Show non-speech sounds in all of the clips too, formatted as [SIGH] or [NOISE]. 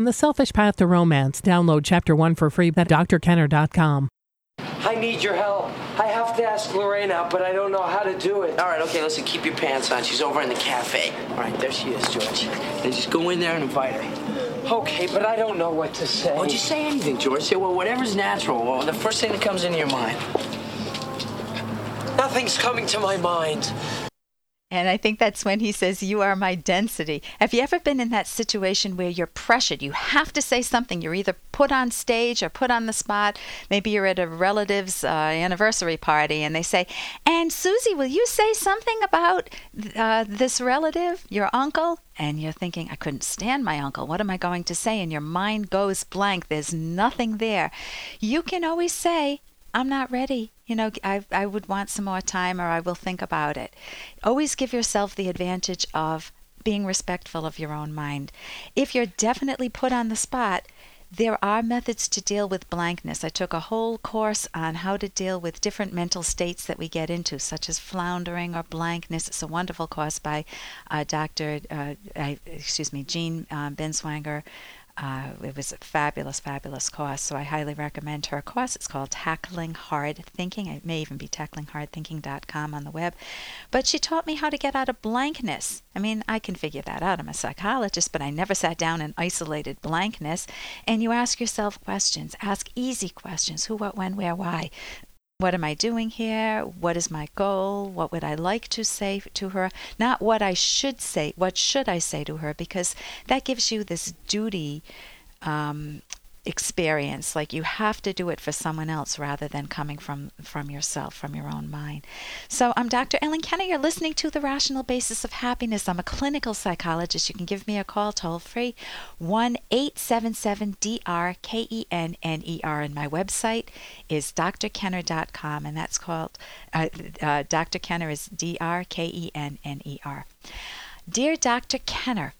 From The Selfish Path to Romance, download chapter 1 for free at drkenner.com. I need your help. I have to ask Lorraine out, but I don't know how to do it. All right, okay, listen, keep your pants on. She's over in the cafe. All right, there she is, George. And just go in there and invite her. Okay, but I don't know what to say. Oh, just say anything, George. Say, well, whatever's natural. Well, the first thing that comes into your mind. Nothing's coming to my mind. And I think that's when he says, You are my density. Have you ever been in that situation where you're pressured? You have to say something. You're either put on stage or put on the spot. Maybe you're at a relative's uh, anniversary party and they say, And Susie, will you say something about uh, this relative, your uncle? And you're thinking, I couldn't stand my uncle. What am I going to say? And your mind goes blank. There's nothing there. You can always say, I'm not ready. You know, I, I would want some more time or I will think about it. Always give yourself the advantage of being respectful of your own mind. If you're definitely put on the spot, there are methods to deal with blankness. I took a whole course on how to deal with different mental states that we get into, such as floundering or blankness. It's a wonderful course by uh, Dr. Uh, I, excuse me, Jean uh, Binswanger uh, it was a fabulous, fabulous course. So I highly recommend her course. It's called Tackling Hard Thinking. It may even be tacklingHardThinking.com on the web. But she taught me how to get out of blankness. I mean, I can figure that out. I'm a psychologist, but I never sat down and isolated blankness. And you ask yourself questions. Ask easy questions who, what, when, where, why. What am I doing here? What is my goal? What would I like to say to her? Not what I should say. What should I say to her? Because that gives you this duty um, experience. Like you have to do it for someone else rather than coming from from yourself from your own mind. So i'm dr ellen kenner you're listening to the rational basis of happiness. I'm a clinical psychologist. You can give me a call toll free 1-877-drkenner and my website is drkenner.com and that's called uh, uh, dr kenner is d-r-k-e-n-n-e-r dear dr kenner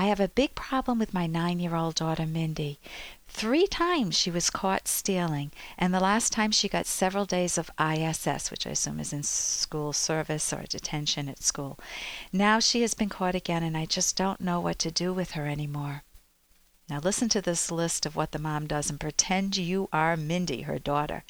I have a big problem with my nine year old daughter, Mindy. Three times she was caught stealing, and the last time she got several days of ISS, which I assume is in school service or detention at school. Now she has been caught again, and I just don't know what to do with her anymore. Now listen to this list of what the mom does and pretend you are Mindy, her daughter.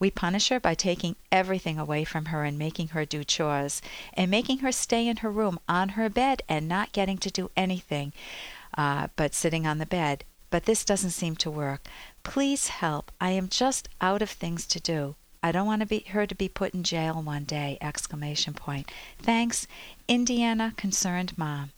We punish her by taking everything away from her and making her do chores, and making her stay in her room on her bed and not getting to do anything uh, but sitting on the bed. But this doesn't seem to work. Please help. I am just out of things to do. I don't want to be her to be put in jail one day! Exclamation point. Thanks, Indiana concerned mom.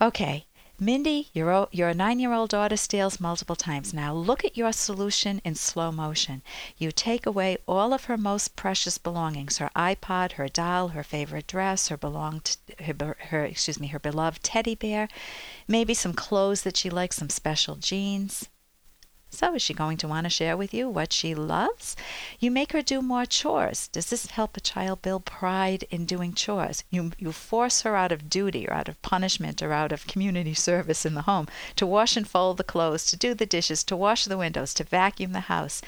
Okay, Mindy, your, your nine year old daughter steals multiple times. Now look at your solution in slow motion. You take away all of her most precious belongings her iPod, her doll, her favorite dress, her, belonged, her, her, excuse me, her beloved teddy bear, maybe some clothes that she likes, some special jeans. So, is she going to want to share with you what she loves? You make her do more chores. Does this help a child build pride in doing chores? You, you force her out of duty or out of punishment or out of community [LAUGHS] service in the home to wash and fold the clothes, to do the dishes, to wash the windows, to vacuum the house.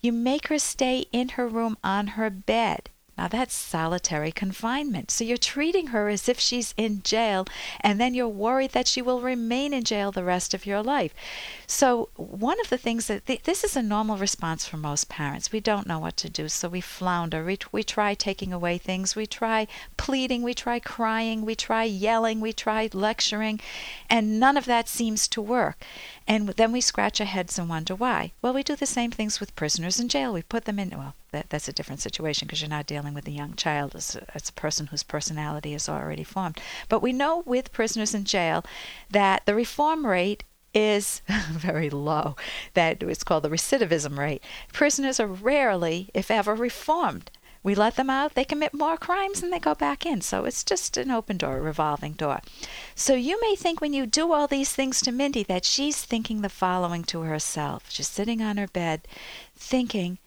You make her stay in her room on her bed. Now that's solitary confinement. So you're treating her as if she's in jail, and then you're worried that she will remain in jail the rest of your life. So, one of the things that th- this is a normal response for most parents. We don't know what to do, so we flounder. We, we try taking away things, we try pleading, we try crying, we try yelling, we try lecturing, and none of that seems to work. And then we scratch our heads and wonder why. Well, we do the same things with prisoners in jail. We put them in, well, that, that's a different situation because you're not dealing with a young child. It's a, it's a person whose personality is already formed. But we know with prisoners in jail that the reform rate is [LAUGHS] very low. That it's called the recidivism rate. Prisoners are rarely, if ever, reformed. We let them out, they commit more crimes, and they go back in. So it's just an open door, a revolving door. So you may think when you do all these things to Mindy that she's thinking the following to herself. She's sitting on her bed thinking,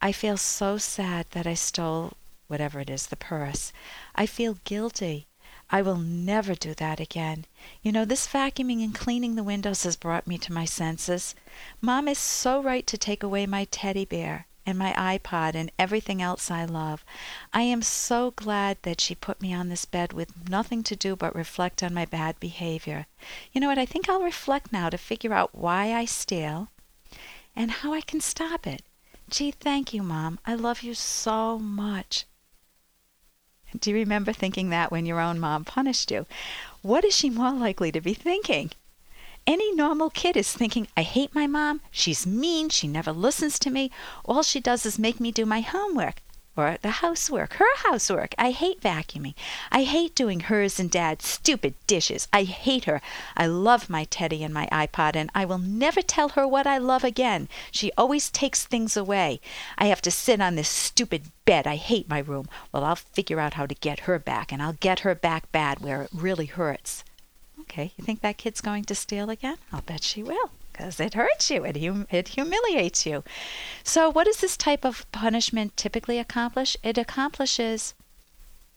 I feel so sad that I stole whatever it is, the purse. I feel guilty. I will never do that again. You know, this vacuuming and cleaning the windows has brought me to my senses. Mom is so right to take away my teddy bear. And my iPod and everything else I love. I am so glad that she put me on this bed with nothing to do but reflect on my bad behavior. You know what? I think I'll reflect now to figure out why I steal and how I can stop it. Gee, thank you, Mom. I love you so much. Do you remember thinking that when your own mom punished you? What is she more likely to be thinking? Any normal kid is thinking, I hate my mom. She's mean. She never listens to me. All she does is make me do my homework or the housework, her housework. I hate vacuuming. I hate doing hers and dad's stupid dishes. I hate her. I love my teddy and my iPod, and I will never tell her what I love again. She always takes things away. I have to sit on this stupid bed. I hate my room. Well, I'll figure out how to get her back, and I'll get her back bad where it really hurts. Okay, you think that kid's going to steal again? I'll bet she will because it hurts you, it, hum- it humiliates you. So, what does this type of punishment typically accomplish? It accomplishes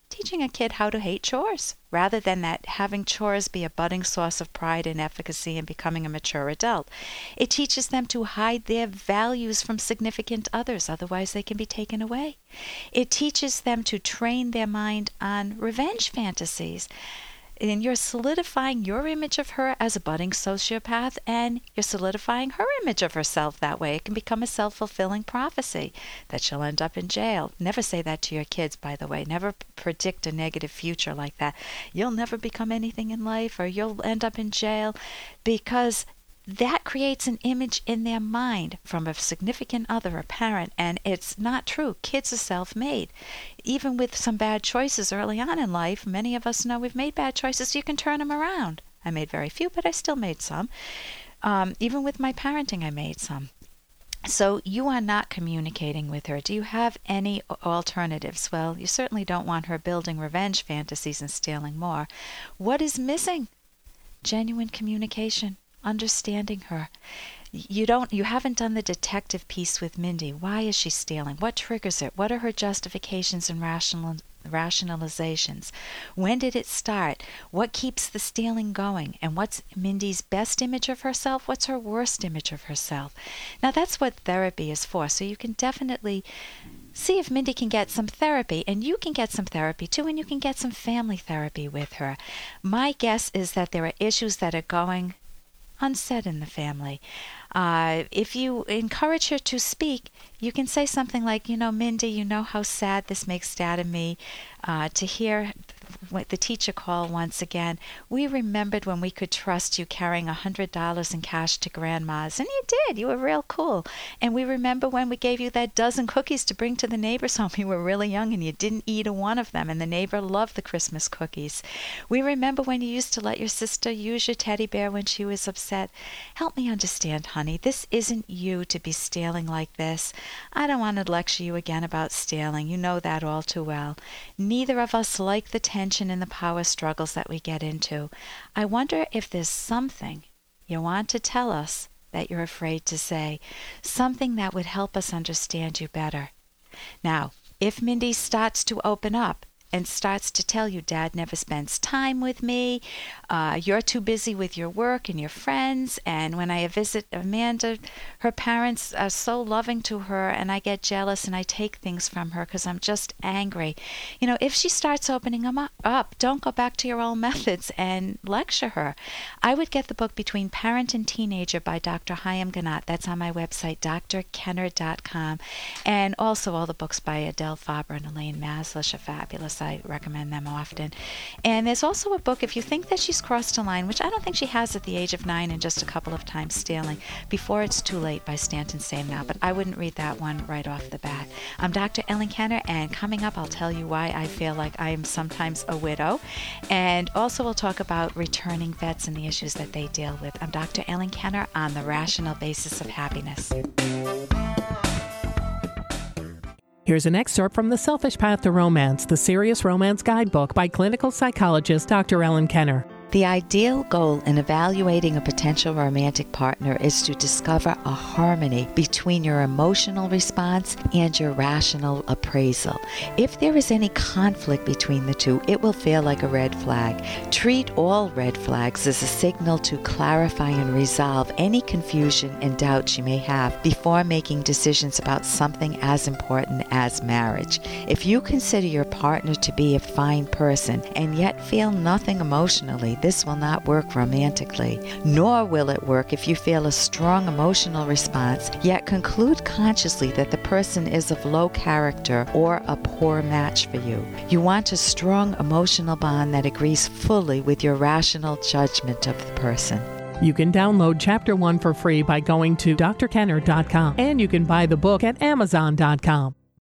teaching a kid how to hate chores rather than that having chores be a budding source of pride and efficacy in becoming a mature adult. It teaches them to hide their values from significant others, otherwise, they can be taken away. It teaches them to train their mind on revenge fantasies and you're solidifying your image of her as a budding sociopath and you're solidifying her image of herself that way. It can become a self fulfilling prophecy that she'll end up in jail. Never say that to your kids, by the way. Never predict a negative future like that. You'll never become anything in life or you'll end up in jail because that creates an image in their mind from a significant other, a parent, and it's not true. Kids are self made. Even with some bad choices early on in life, many of us know we've made bad choices, you can turn them around. I made very few, but I still made some. Um, even with my parenting, I made some. So you are not communicating with her. Do you have any alternatives? Well, you certainly don't want her building revenge fantasies and stealing more. What is missing? Genuine communication understanding her. You don't you haven't done the detective piece with Mindy. Why is she stealing? What triggers it? What are her justifications and rational rationalizations? When did it start? What keeps the stealing going? And what's Mindy's best image of herself? What's her worst image of herself? Now that's what therapy is for. So you can definitely see if Mindy can get some therapy, and you can get some therapy too, and you can get some family therapy with her. My guess is that there are issues that are going unsaid in the family. Uh, if you encourage her to speak, you can say something like, You know, Mindy, you know how sad this makes Dad and me uh, to hear the teacher call once again. We remembered when we could trust you carrying a hundred dollars in cash to grandma's, and you did. You were real cool. And we remember when we gave you that dozen cookies to bring to the neighbor's [LAUGHS] home. You were really young and you didn't eat a one of them, and the neighbor loved the Christmas cookies. We remember when you used to let your sister use your teddy bear when she was upset. Help me understand, honey. This isn't you to be stealing like this. I don't want to lecture you again about stealing. You know that all too well. Neither of us like the tension and the power struggles that we get into. I wonder if there's something you want to tell us that you're afraid to say, something that would help us understand you better. Now, if Mindy starts to open up and starts to tell you, Dad never spends time with me. Uh, you're too busy with your work and your friends. And when I visit Amanda, her parents are so loving to her, and I get jealous and I take things from her because I'm just angry. You know, if she starts opening them up, don't go back to your old [LAUGHS] methods and lecture her. I would get the book Between Parent and Teenager by Dr. Haim Ginott. That's on my website, drkenner.com. And also all the books by Adele Faber and Elaine Mazlish are fabulous. I recommend them often. And there's also a book, if you think that she's crossed a line, which I don't think she has at the age of nine and just a couple of times stealing, Before It's Too Late by Stanton Samenow, but I wouldn't read that one right off the bat. I'm Dr. Ellen Kenner, and coming up, I'll tell you why I feel like I am sometimes a widow. And also, we'll talk about returning vets and the issues that they deal with. I'm Dr. Ellen Kenner on the rational basis of happiness. Here's an excerpt from The Selfish Path to Romance, the Serious Romance Guidebook by clinical psychologist Dr. Ellen Kenner. The ideal goal in evaluating a potential romantic partner is to discover a harmony between your emotional response and your rational appraisal. If there is any conflict between the two, it will feel like a red flag. Treat all red flags as a signal to clarify and resolve any confusion and doubts you may have before making decisions about something as important as marriage. If you consider your partner to be a fine person and yet feel nothing emotionally, this will not work romantically. Nor will it work if you feel a strong emotional response, yet conclude consciously that the person is of low character or a poor match for you. You want a strong emotional bond that agrees fully with your rational judgment of the person. You can download Chapter 1 for free by going to drkenner.com and you can buy the book at amazon.com.